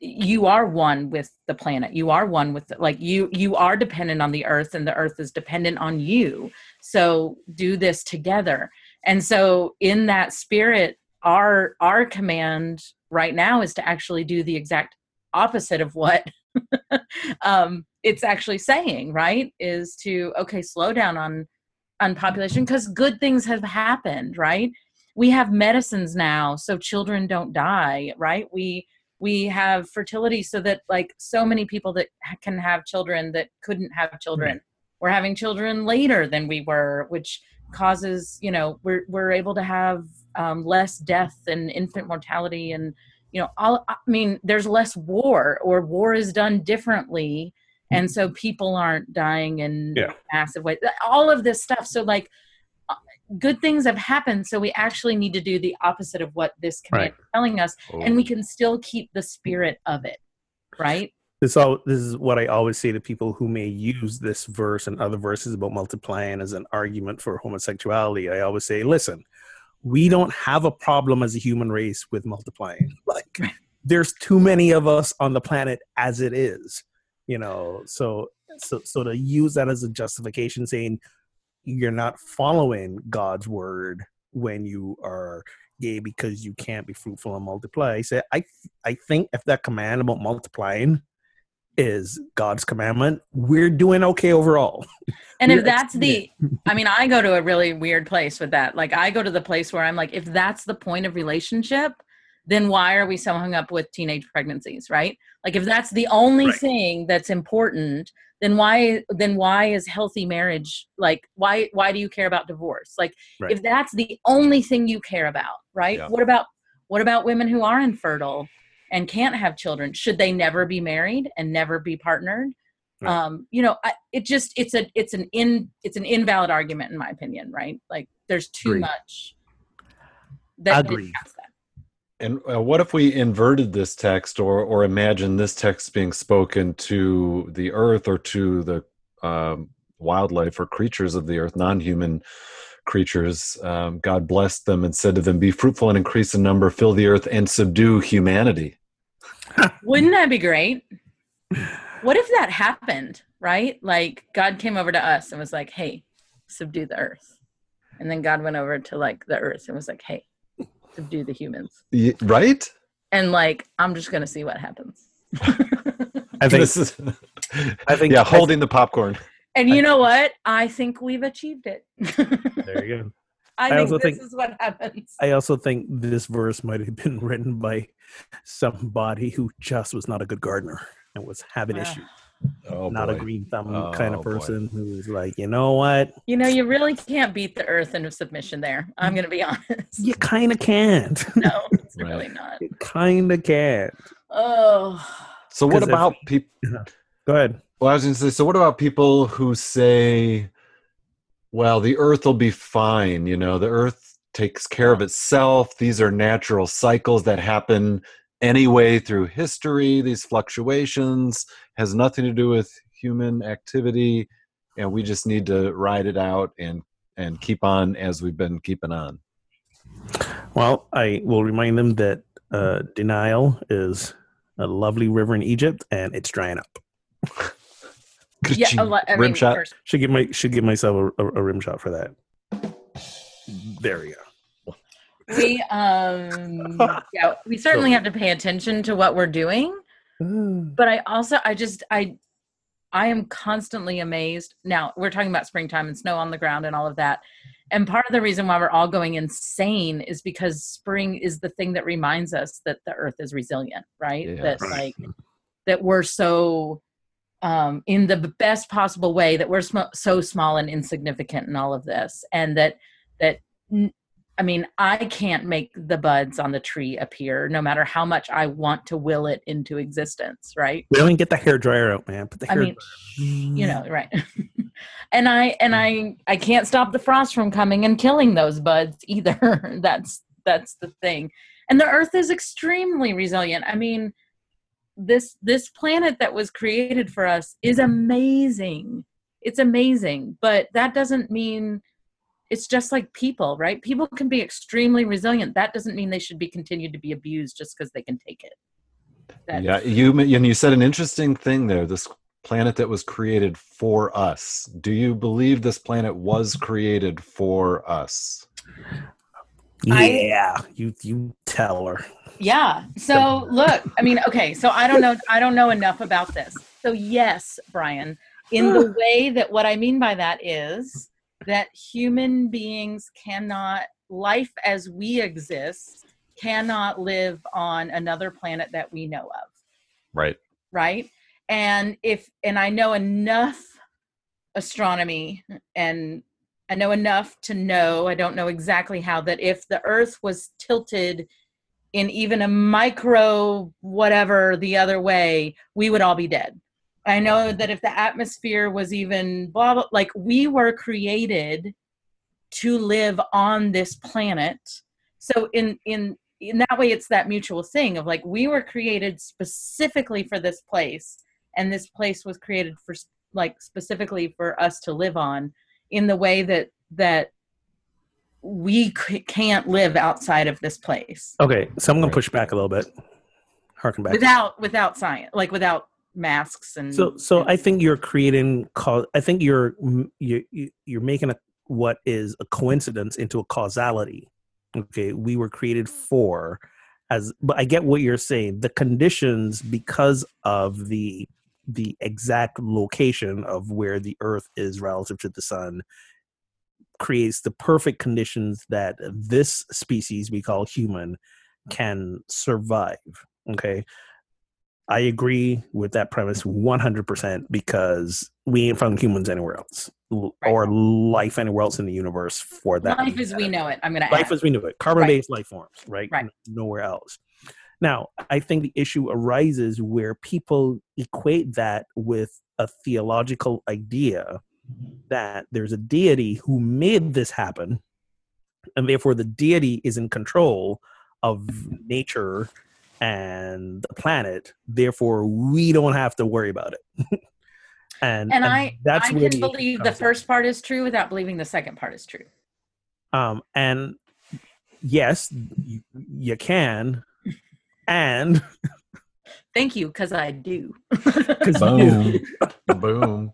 you are one with the planet. You are one with the, like you you are dependent on the earth and the earth is dependent on you. So do this together. And so in that spirit our our command right now is to actually do the exact opposite of what um, it's actually saying right? Is to okay slow down on on population because good things have happened right? We have medicines now so children don't die right? We we have fertility so that like so many people that can have children that couldn't have children mm-hmm. we're having children later than we were which causes you know we're we're able to have um, less death and infant mortality and you know all i mean there's less war or war is done differently and so people aren't dying in yeah. massive ways all of this stuff so like good things have happened so we actually need to do the opposite of what this command right. is telling us oh. and we oh. can still keep the spirit of it right this all this is what I always say to people who may use this verse and other verses about multiplying as an argument for homosexuality. I always say, listen, we don't have a problem as a human race with multiplying. Like there's too many of us on the planet as it is, you know. So so so to use that as a justification saying you're not following God's word when you are gay because you can't be fruitful and multiply. I say I I think if that command about multiplying is God's commandment, we're doing okay overall. And if that's the, I mean, I go to a really weird place with that. Like, I go to the place where I'm like, if that's the point of relationship, then why are we so hung up with teenage pregnancies, right? Like, if that's the only right. thing that's important, then why then why is healthy marriage like why why do you care about divorce like right. if that's the only thing you care about right yeah. what about what about women who are infertile and can't have children should they never be married and never be partnered right. um you know I, it just it's a it's an in it's an invalid argument in my opinion right like there's too Agreed. much that Agreed. And uh, what if we inverted this text, or or imagine this text being spoken to the earth or to the um, wildlife or creatures of the earth, non-human creatures? Um, God blessed them and said to them, "Be fruitful and increase in number, fill the earth and subdue humanity." Wouldn't that be great? What if that happened, right? Like God came over to us and was like, hey, subdue the earth. And then God went over to like the earth and was like, hey, subdue the humans. Yeah, right? And like, I'm just going to see what happens. I think this is, I think, yeah, holding the popcorn. And you know what? I think we've achieved it. there you go. I, I think this think, is what happens. I also think this verse might have been written by somebody who just was not a good gardener and was having issues. Oh, not boy. a green thumb oh, kind of oh, person boy. who's like, you know what? You know, you really can't beat the earth into submission there. I'm going to be honest. You kind of can't. No, it's right. really not. You kind of can't. Oh. So what 'Cause if- about people? Uh-huh. Go ahead. Well, I was going to say, so what about people who say, well, the earth will be fine. You know, the earth takes care of itself. These are natural cycles that happen anyway through history. These fluctuations has nothing to do with human activity. And we just need to ride it out and, and keep on as we've been keeping on. Well, I will remind them that uh, denial is a lovely river in Egypt, and it's drying up. Yeah, a lot, I Rim mean, shot. first- Should give my should give myself a, a, a rim shot for that. There we go. we um yeah we certainly have to pay attention to what we're doing but i also i just i i am constantly amazed. Now we're talking about springtime and snow on the ground and all of that. And part of the reason why we're all going insane is because spring is the thing that reminds us that the earth is resilient right? Yeah. that like that we're so um in the best possible way that we're sm- so small and insignificant in all of this and that that n- I mean, I can't make the buds on the tree appear no matter how much I want to will it into existence, right? We don't get the hair dryer out, man. Put the hair. I mean, you know, right. and I and I I can't stop the frost from coming and killing those buds either. that's that's the thing. And the earth is extremely resilient. I mean, this this planet that was created for us is amazing. It's amazing, but that doesn't mean it's just like people, right? People can be extremely resilient. That doesn't mean they should be continued to be abused just because they can take it. That- Yeah, you and you said an interesting thing there. This planet that was created for us. Do you believe this planet was created for us? I- yeah, you you tell her. Yeah. So look, I mean, okay, so I don't know I don't know enough about this. So yes, Brian, in the way that what I mean by that is that human beings cannot life as we exist cannot live on another planet that we know of, Right. right? And if and I know enough astronomy and I know enough to know, I don't know exactly how, that if the earth was tilted in even a micro whatever the other way, we would all be dead. I know that if the atmosphere was even blah, blah like we were created to live on this planet. So in in in that way it's that mutual thing of like we were created specifically for this place and this place was created for like specifically for us to live on in the way that that we c- can't live outside of this place Okay, so I'm gonna push back a little bit. Harken back. without without science like without masks and so so and- I think you're creating. cau- I think you're mm, you you- you're making a what is a coincidence into a causality. Okay, we were created for as, but I get what you're saying. The conditions because of the the exact location of where the Earth is relative to the Sun creates the perfect conditions that this species we call human can survive. Okay. I agree with that premise 100% because we ain't found humans anywhere else Right. or life anywhere else in the universe for that. life as we know it i'm gonna life add. as we know it, carbon based life forms, right? Right. Nowhere else. Now, I think the issue arises where people equate that with a theological idea that there's a deity who made this happen, and therefore the deity is in control of nature and the planet. Therefore, we don't have to worry about it. and and i that's i can the believe the comes in. first part is true without believing the second part is true Um, and yes, you, you can, and thank you because i do because Boom. Boom.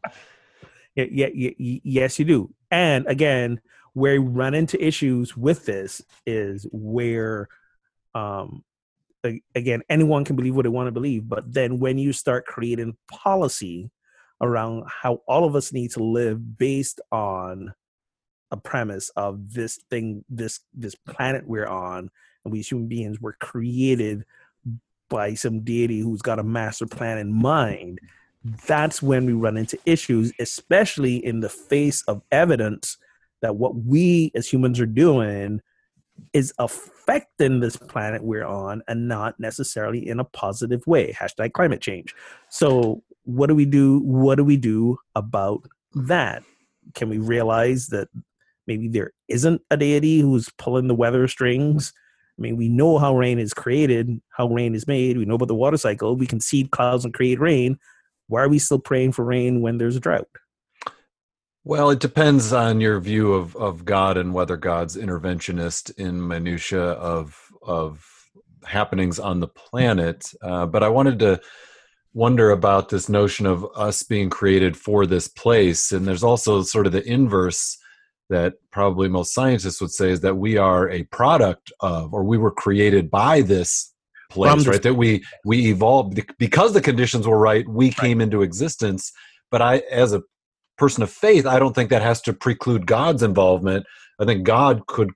yeah, yeah, yeah, yes, you do. And again, where we run into issues with this is where, um, a- again, anyone can believe what they want to believe, but then when you start creating policy around how all of us need to live based on a premise of this thing, this this planet we're on, and we as human beings were created by some deity who's got a master plan in mind that's when we run into issues, especially in the face of evidence that what we as humans are doing is affecting this planet we're on and not necessarily in a positive way. Hashtag climate change. So what do we do? What do we do about that? Can we realize that maybe there isn't a deity who's pulling the weather strings? I mean, we know how rain is created, how rain is made. We know about the water cycle. We can seed clouds and create rain. Why are we still praying for rain when there's a drought? Well, it depends on your view of, of God and whether God's interventionist in minutia of of happenings on the planet. Uh, but I wanted to wonder about this notion of us being created for this place, and there's also sort of the inverse that probably most scientists would say is that we are a product of, or we were created by this place, right? That we we evolved because the conditions were right. We right. came into existence. But I, as a person of faith, I don't think that has to preclude God's involvement. I think God could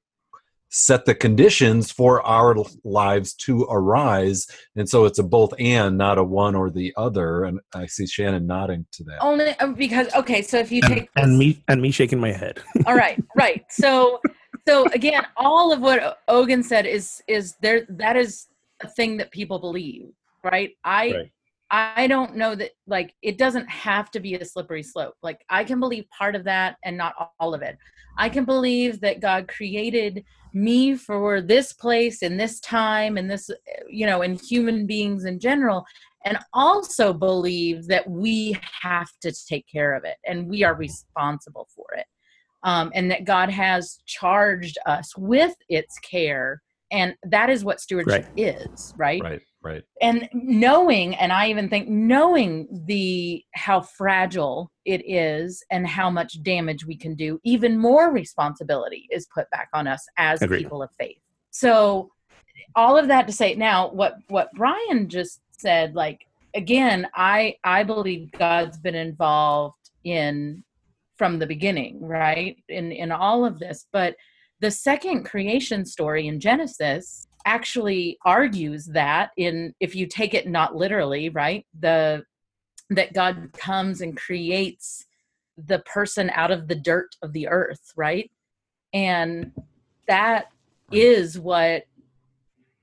set the conditions for our lives to arise. And so it's a both and not a one or the other. And i see shannon nodding to that. Only uh, because okay so if you take and, and me and me shaking my head. All right right. So so again all of what Ogun said is is there that is a thing that people believe right? I right. I don't know that like it doesn't have to be a slippery slope. Like I can believe part of that and not all of it. I can believe that God created me for this place and this time and this you know and human beings in general and also believe that we have to take care of it and we are responsible for it. Um, and that God has charged us with its care and that is what stewardship right. is, right? Right right. And knowing and i even think knowing the how fragile it is and how much damage we can do even more responsibility is put back on us as Agreed. people of faith. So all of that to say now what what brian just said like again i i believe god's been involved in from the beginning right in in all of this. But the second creation story in genesis actually argues that in if you take it not literally right the that god comes and creates the person out of the dirt of the earth right? And that is what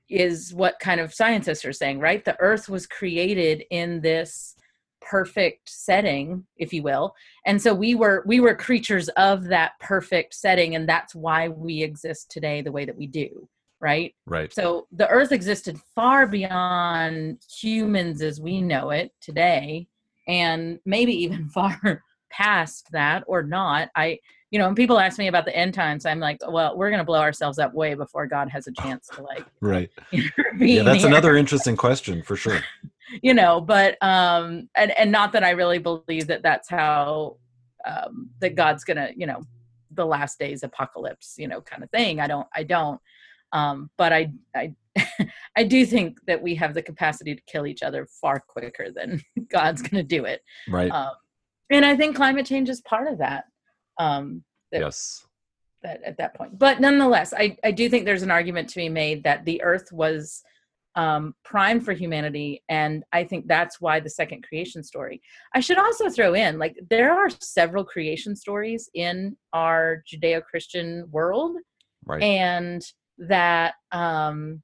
is what kind of scientists are saying right? The earth was created in this perfect setting if you will. And so we were we were creatures of that perfect setting and that's why we exist today the way that we do right? Right. So the earth existed far beyond humans as we know it today, and maybe even far past that or not. I, you know, when people ask me about the end times, I'm like, well, we're going to blow ourselves up way before God has a chance to like, right. Yeah, that's here. another interesting question for sure. you know, but, um, and, and not that I really believe that that's how, um, that God's going to, you know, the last days apocalypse, you know, kind of thing. I don't, I don't. Um, but I, I, I do think that we have the capacity to kill each other far quicker than God's going to do it. Right. Um, and I think climate change is part of that. Um, that, yes. That at that point, but nonetheless, I, I do think there's an argument to be made that the Earth was um, primed for humanity, and I think that's why the second creation story. I should also throw in like there are several creation stories in our Judeo-Christian world, right. and that um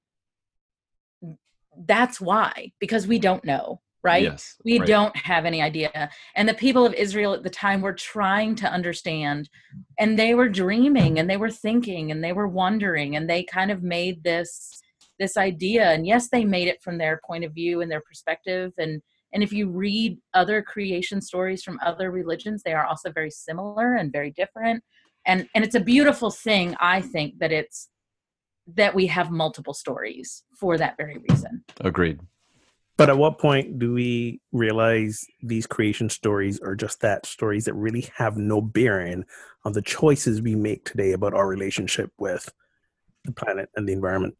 that's why because we don't know right? Yes, we right. don't have any idea. And the people of israel at the time were trying to understand and they were dreaming and they were thinking and they were wondering and they kind of made this this idea. And yes they made it from their point of view and their perspective. And and if you read other creation stories from other religions they are also very similar and very different. And and it's a beautiful thing i think that it's that we have multiple stories for that very reason. Agreed. But at what point do we realize these creation stories are just that stories that really have no bearing on the choices we make today about our relationship with the planet and the environment?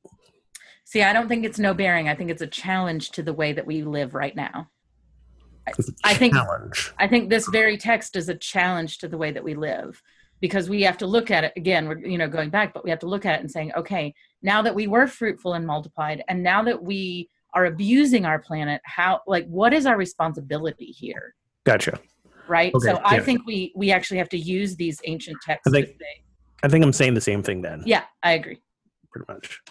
See, I don't think it's no bearing. I think it's a challenge to the way that we live right now. I think I think this very text is a challenge to the way that we live because we have to look at it again we're you know going back but we have to look at it and saying okay now that we were fruitful and multiplied and now that we are abusing our planet how like what is our responsibility here gotcha right okay, so yeah. i think we we actually have to use these ancient texts I think, I think i'm saying the same thing then yeah i agree pretty much.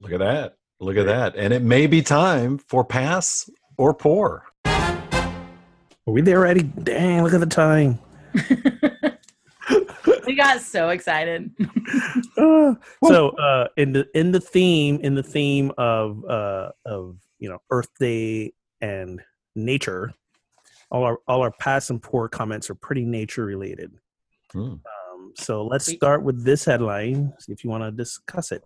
Look at that. Look at that. And it may be time for pass or pour. Are we there already? Dang, look at the time. we got so excited. Uh, so uh in the in the theme in the theme of uh of you know Earth Day and nature, all our all our pass and poor comments are pretty nature related. Hmm. Um, so let's start with this headline. See if you want to discuss it.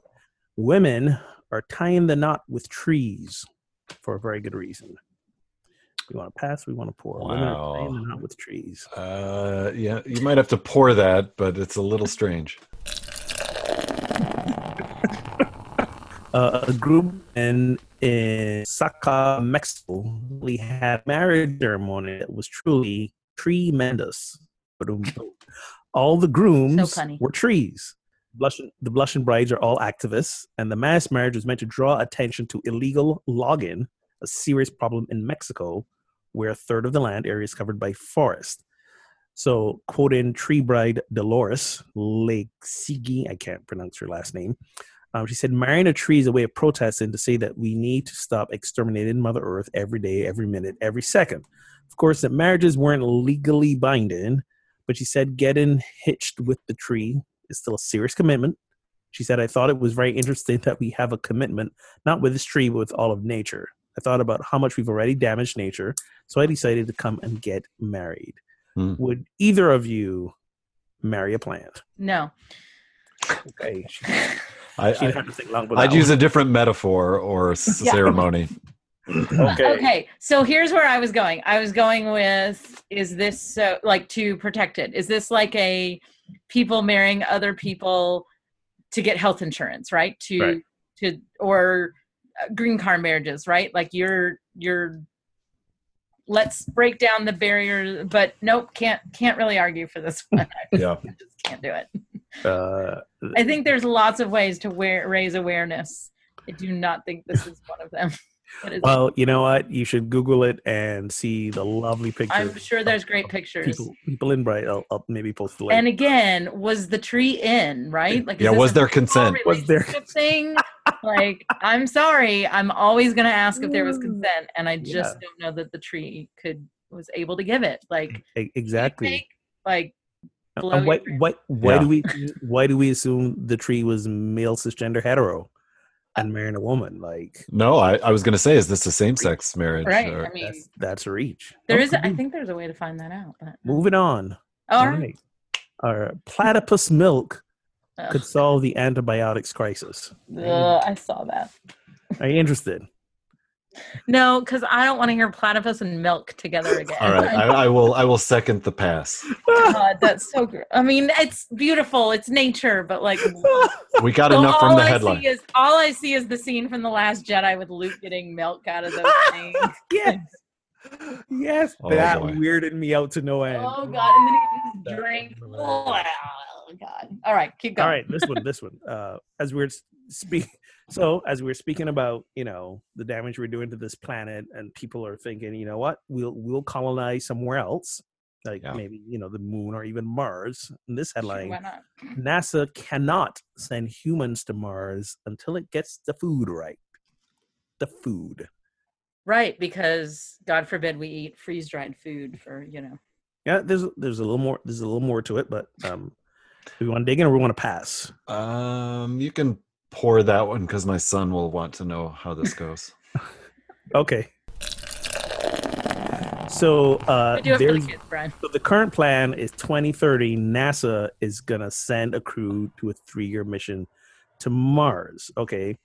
Women are tying the knot with trees for a very good reason. We want to pass. We want to pour. Women are tying the Wow. with trees. Uh, yeah, you might have to pour that, but it's a little strange. uh, a group in in Oaxaca, Mexico, we had marriage ceremony that was truly tremendous. All the grooms funny. were trees. Blushing, the blushing brides are all activists, and the mass marriage was meant to draw attention to illegal logging, a serious problem in Mexico, where a third of the land area is covered by forest. So, quoting tree bride Dolores Legsigi, I can't pronounce her last name, um, she said, marrying a tree is a way of protesting to say that we need to stop exterminating Mother Earth every day, every minute, every second. Of course, that marriages weren't legally binding, but she said getting hitched with the tree is still a serious commitment. She said, I thought it was very interesting that we have a commitment, not with this tree, but with all of nature. I thought about how much we've already damaged nature, so I decided to come and get married. Hmm. Would either of you marry a plant? No. Okay. She, I, she didn't I, have to think long, but I'd use a different metaphor or s- ceremony. okay. Okay, so here's where I was going. I was going with is this so like to protect it? Is this like a people marrying other people to get health insurance, right? To Right. to or green card marriages, right? Like you're you're let's break down the barrier, but nope, can't can't really argue for this one. I Yeah. just can't do it. Uh, I think there's lots of ways to wear, raise awareness. I do not think this is one of them. But it's- well, you know what? You should Google it and see the lovely pictures. I'm sure there's of- great of pictures. People, people in bright. Oh, I'll, oh, I'll maybe post the link. And again, was the tree in right? Like, Yeah, was there consent? Was there- relationship thing? like, I'm sorry, I'm always going to ask if there was mm. consent, and I just don't know that the tree could was able to give it. Like, exactly. take, like, blow why, why, why Yeah. do we why do we assume the tree was male cisgender hetero and marrying a woman? Like No, I, I was going to say, is this a same sex marriage? right? or- I mean, that's that's a reach. there Oh, is. A, could I think there's a way to find that out. But, Moving on. Oh, all right. Our platypus milk Ugh. could solve the antibiotics crisis. Ugh, I saw that. Are you interested? No, because I don't want to hear platypus and milk together again. All right, I, I will. I will second the pass. God, that's so. Gr- I mean, it's beautiful. It's nature, but like, We got so enough from the I headline. Is, all I see is the scene from the Last Jedi with Luke getting milk out of those things. yes. Yes, Oh, that boy. weirded me out to no end. Oh God! And then he just drank. Was. God! All right, keep going. All right, this one, this one. Uh, as we're speak, so as we're speaking about, you know, the damage we're doing to this planet, and people are thinking, you know what, we'll we'll colonize somewhere else, like Yeah. maybe you know the moon or even Mars. In this Sure, headline, why not? NASA cannot send humans to Mars until it gets the food right. The food. Right, because God forbid we eat freeze dried food for you know. Yeah, there's there's a little more there's a little more to it, but um, do we want to dig in or we want to pass? Um, you can pour that one because my son will want to know how this goes. Okay. So uh, We do it for the there's kids, Brian. So the current plan is 2030. NASA is gonna send a crew to a three-year mission to Mars. Okay,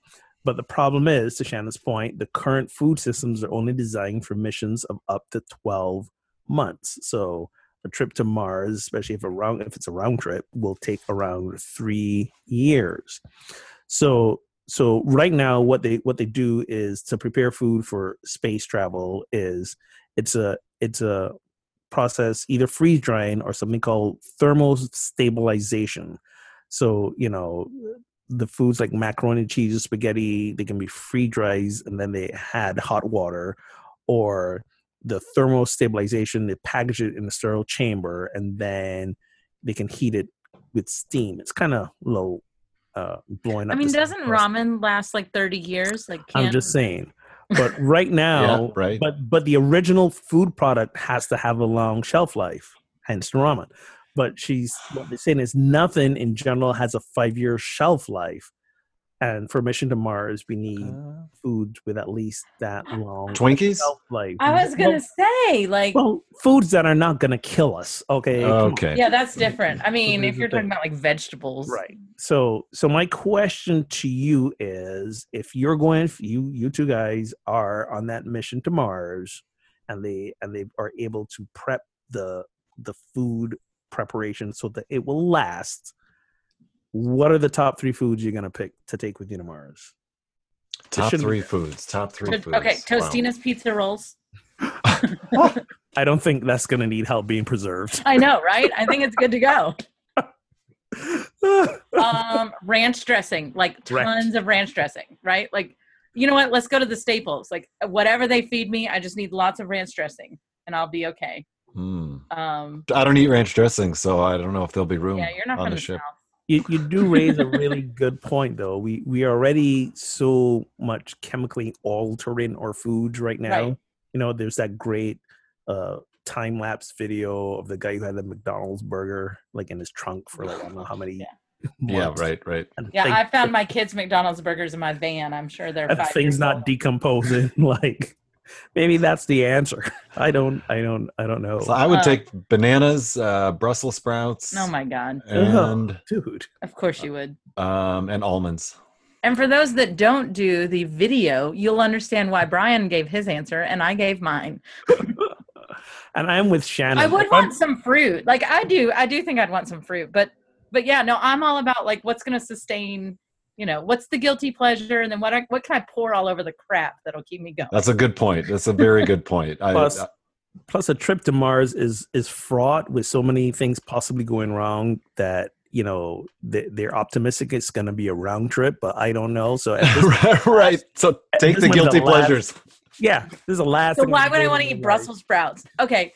but the problem is, to Shannon's point, the current food systems are only designed for missions of up to 12 months. So a trip to Mars, especially if a round if it's a round trip, will take around three years. So so right now, what they what they do is to prepare food for space travel is it's a it's a process either freeze drying or something called thermal stabilization. So, you know, the foods like macaroni, cheese, spaghetti, they can be free dries and then they had hot water or the thermal stabilization, they package it in a sterile chamber and then they can heat it with steam. It's kind of low uh, blowing up. I mean, doesn't ramen last like 30 years? Like, I'm just saying. But right now, Yeah, right. But but the original food product has to have a long shelf life, hence ramen. But she's what they're saying is nothing in general has a five year shelf life. And for Mission to Mars, we need Uh, foods with at least that long Twinkies? Like. I was gonna say, like, well, foods that are not gonna kill us. Okay. Okay. yeah, that's different. I mean, if you're talking about like vegetables, Right. So so my question to you is if you're going if you you two guys are on that mission to Mars and they and they are able to prep the the food preparation so that it will last, what are the top three foods you're gonna pick to take with you to Mars? Top shouldn't be three foods. Top three To- foods. Okay, Wow. Totino's pizza rolls. I don't think that's gonna need help being preserved. I know, right? I think it's good to go. Um, ranch dressing, like Right. tons of ranch dressing, right? Like, you know what? Let's go to the staples. Like, whatever they feed me, I just need lots of ranch dressing, and I'll be okay. Hmm. Um, I don't eat ranch dressing, so I don't know if there'll be room yeah, you're not on from the the ship. south. You, you do raise a really good point though we we are already so much chemically altering our foods right now Right. you know there's that great uh time lapse video of the guy who had the mcdonald's burger like in his trunk for like i don't know how many Yeah. Yeah, right, right. And Yeah, thing- I found my kids' McDonald's burgers in my van. I'm sure they're that five thing's years not old. decomposing like maybe that's the answer i don't i don't i don't know So I would Uh, take bananas, uh, Brussels sprouts, Oh my god! and dude Of course you would. um, and almonds. And for those that don't do the video, you'll understand why Brian gave his answer and I gave mine. and i'm with shannon I would If I'm- want some fruit. Like I do, I do think I'd want some fruit. But but yeah, no, I'm all about like what's going to sustain. You know, what's the guilty pleasure, and then what I, what can I pour all over the crap that'll keep me going? That's a good point. That's a very good point. I, Plus- I- plus a trip to mars is is fraught with so many things possibly going wrong that you know they, they're optimistic it's going to be a round trip but i don't know so at this, right. So take the guilty the last- pleasures. yeah this is the last So thing why I'm would I want to eat Brussels sprouts? Okay.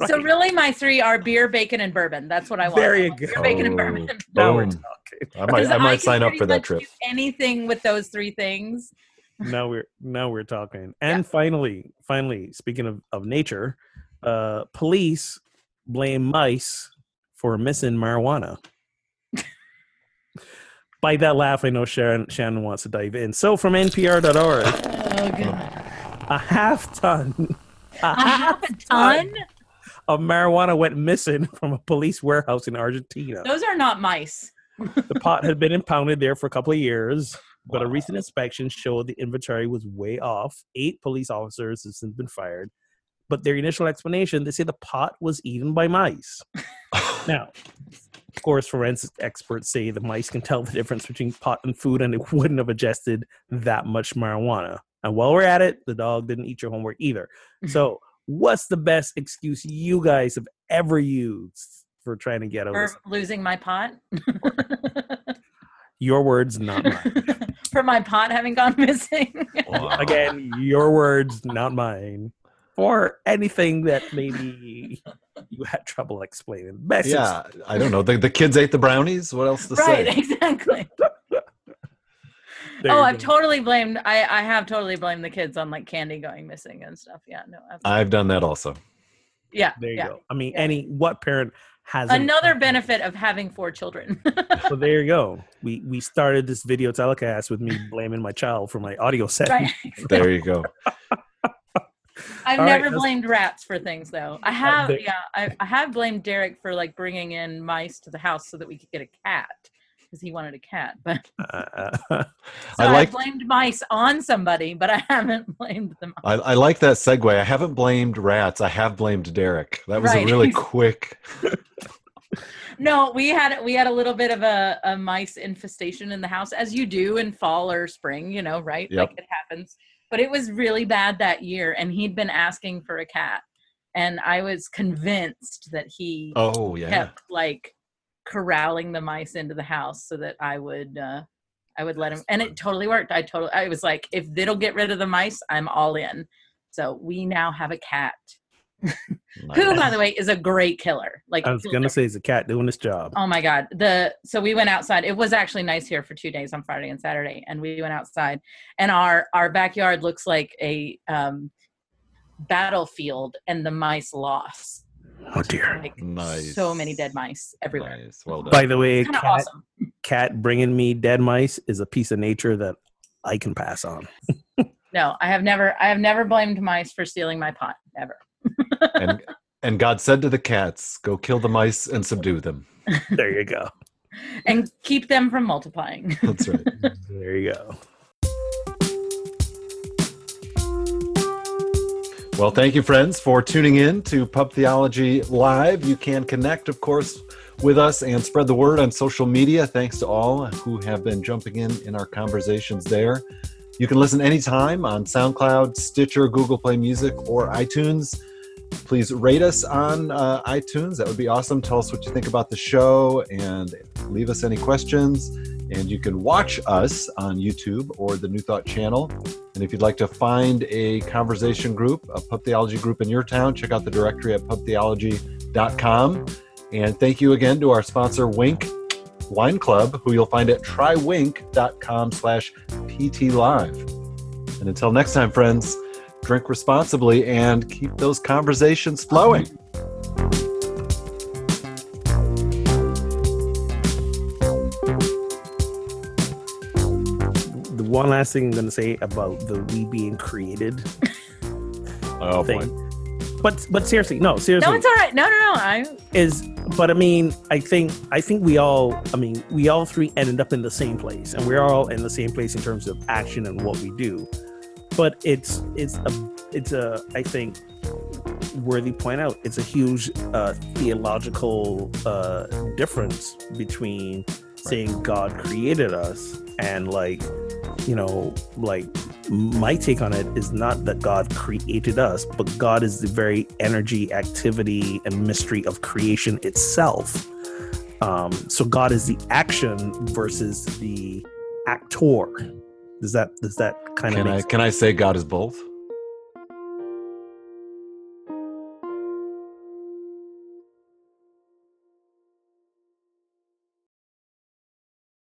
So really, my three are beer, bacon, and bourbon. That's what I want. There I you go. Beer, bacon, and Oh, bourbon. now we're talking I might, I might can sign up for that trip. do Anything with those three things. now we're now we're talking and finally finally speaking of, of nature uh police blame mice for missing marijuana by that laugh i know sharon shannon wants to dive in so from npr.org Oh god. a half ton a A half a ton? Of marijuana went missing from a police warehouse in argentina Those are not mice. the pot had been impounded there for a couple of years, but a recent inspection showed the inventory was way off. Eight police officers have since been fired. But their initial explanation, they say the pot was eaten by mice. Now, of course, forensic experts say the mice can tell the difference between pot and food, and it wouldn't have ingested that much marijuana. And while we're at it, the dog didn't eat your homework either. So, what's the best excuse you guys have ever used for trying to get over losing my pot. your words, not mine? For my pot having gone missing. Wow. Again, your words, not mine. Or anything that maybe you had trouble explaining. Best Yeah, I don't know. The, the kids ate the brownies. What else to right, say? exactly. There oh, I've go. totally blamed I, I have totally blamed the kids on like candy going missing and stuff. Yeah, no. Absolutely. I've done that also. yeah. There you yeah. go. I mean, Yeah. any what parent has Another benefit of having four children. So there you go. We we started this video telecast with me blaming my child for my audio set. right. There you go. I've All right, never let's- blamed rats for things though. I uh, have, there- yeah, I, I have blamed Derek for like bringing in mice to the house so that we could get a cat because he wanted a cat. But Uh, so I I, like- blamed mice on somebody, but I haven't blamed them. I, I like that segue. I haven't blamed rats. I have blamed Derek. That was Right. a really quick. No, we had we had a little bit of a, a mice infestation in the house, as you do in fall or spring, you know, right? Yep. Like it happens. But it was really bad that year, and he'd been asking for a cat, and I was convinced that he Oh yeah. kept like corralling the mice into the house so that I would uh I would let him and it totally worked. I totally I was like if it'll get rid of the mice, I'm all in. So we now have a cat Who, by the way, is a great killer. Like I was gonna say, is a cat doing its job? Oh my god. The so we went outside. It was actually nice here for two days on Friday and Saturday, and we went outside, and our our backyard looks like a um, battlefield, and the mice lost. Oh dear. Like Nice. so many dead mice everywhere. Nice. Well done. By the way, cat, awesome. cat bringing me dead mice is a piece of nature that I can pass on. No, I have never I have never blamed mice for stealing my pot. Ever. and and God said to the cats, "Go kill the mice and subdue them." There you go. And keep them from multiplying. That's right. There you go. Well, thank you, friends, for tuning in to Pub Theology Live. You can connect, of course, with us and spread the word on social media. Thanks to all who have been jumping in in our conversations there. You can listen anytime on SoundCloud, Stitcher, Google Play Music, or iTunes. Please rate us on uh, iTunes. That would be awesome. Tell us what you think about the show and leave us any questions. And you can watch us on YouTube or the New Thought channel. And if you'd like to find a conversation group, a pub theology group in your town, check out the directory at pubtheology.com. And thank you again to our sponsor, Winc Wine Club, who you'll find at trywinc.com slash ptlive. And until next time, friends, drink responsibly and keep those conversations flowing. One last thing I'm gonna say about the we being created Oh, thing. boy. But but seriously, no, seriously. no, it's all right. No, no, no. I is but i mean i think i think we all i mean we all three ended up in the same place and we're all in the same place in terms of action and what we do but it's it's a it's a i think worthy point out it's a huge uh theological uh difference between saying god created us and like you know like my take on it is not that God created us, but God is the very energy, activity, and mystery of creation itself. Um, so God is the action versus the actor. Does that does that kind of Can make I can I say God is both?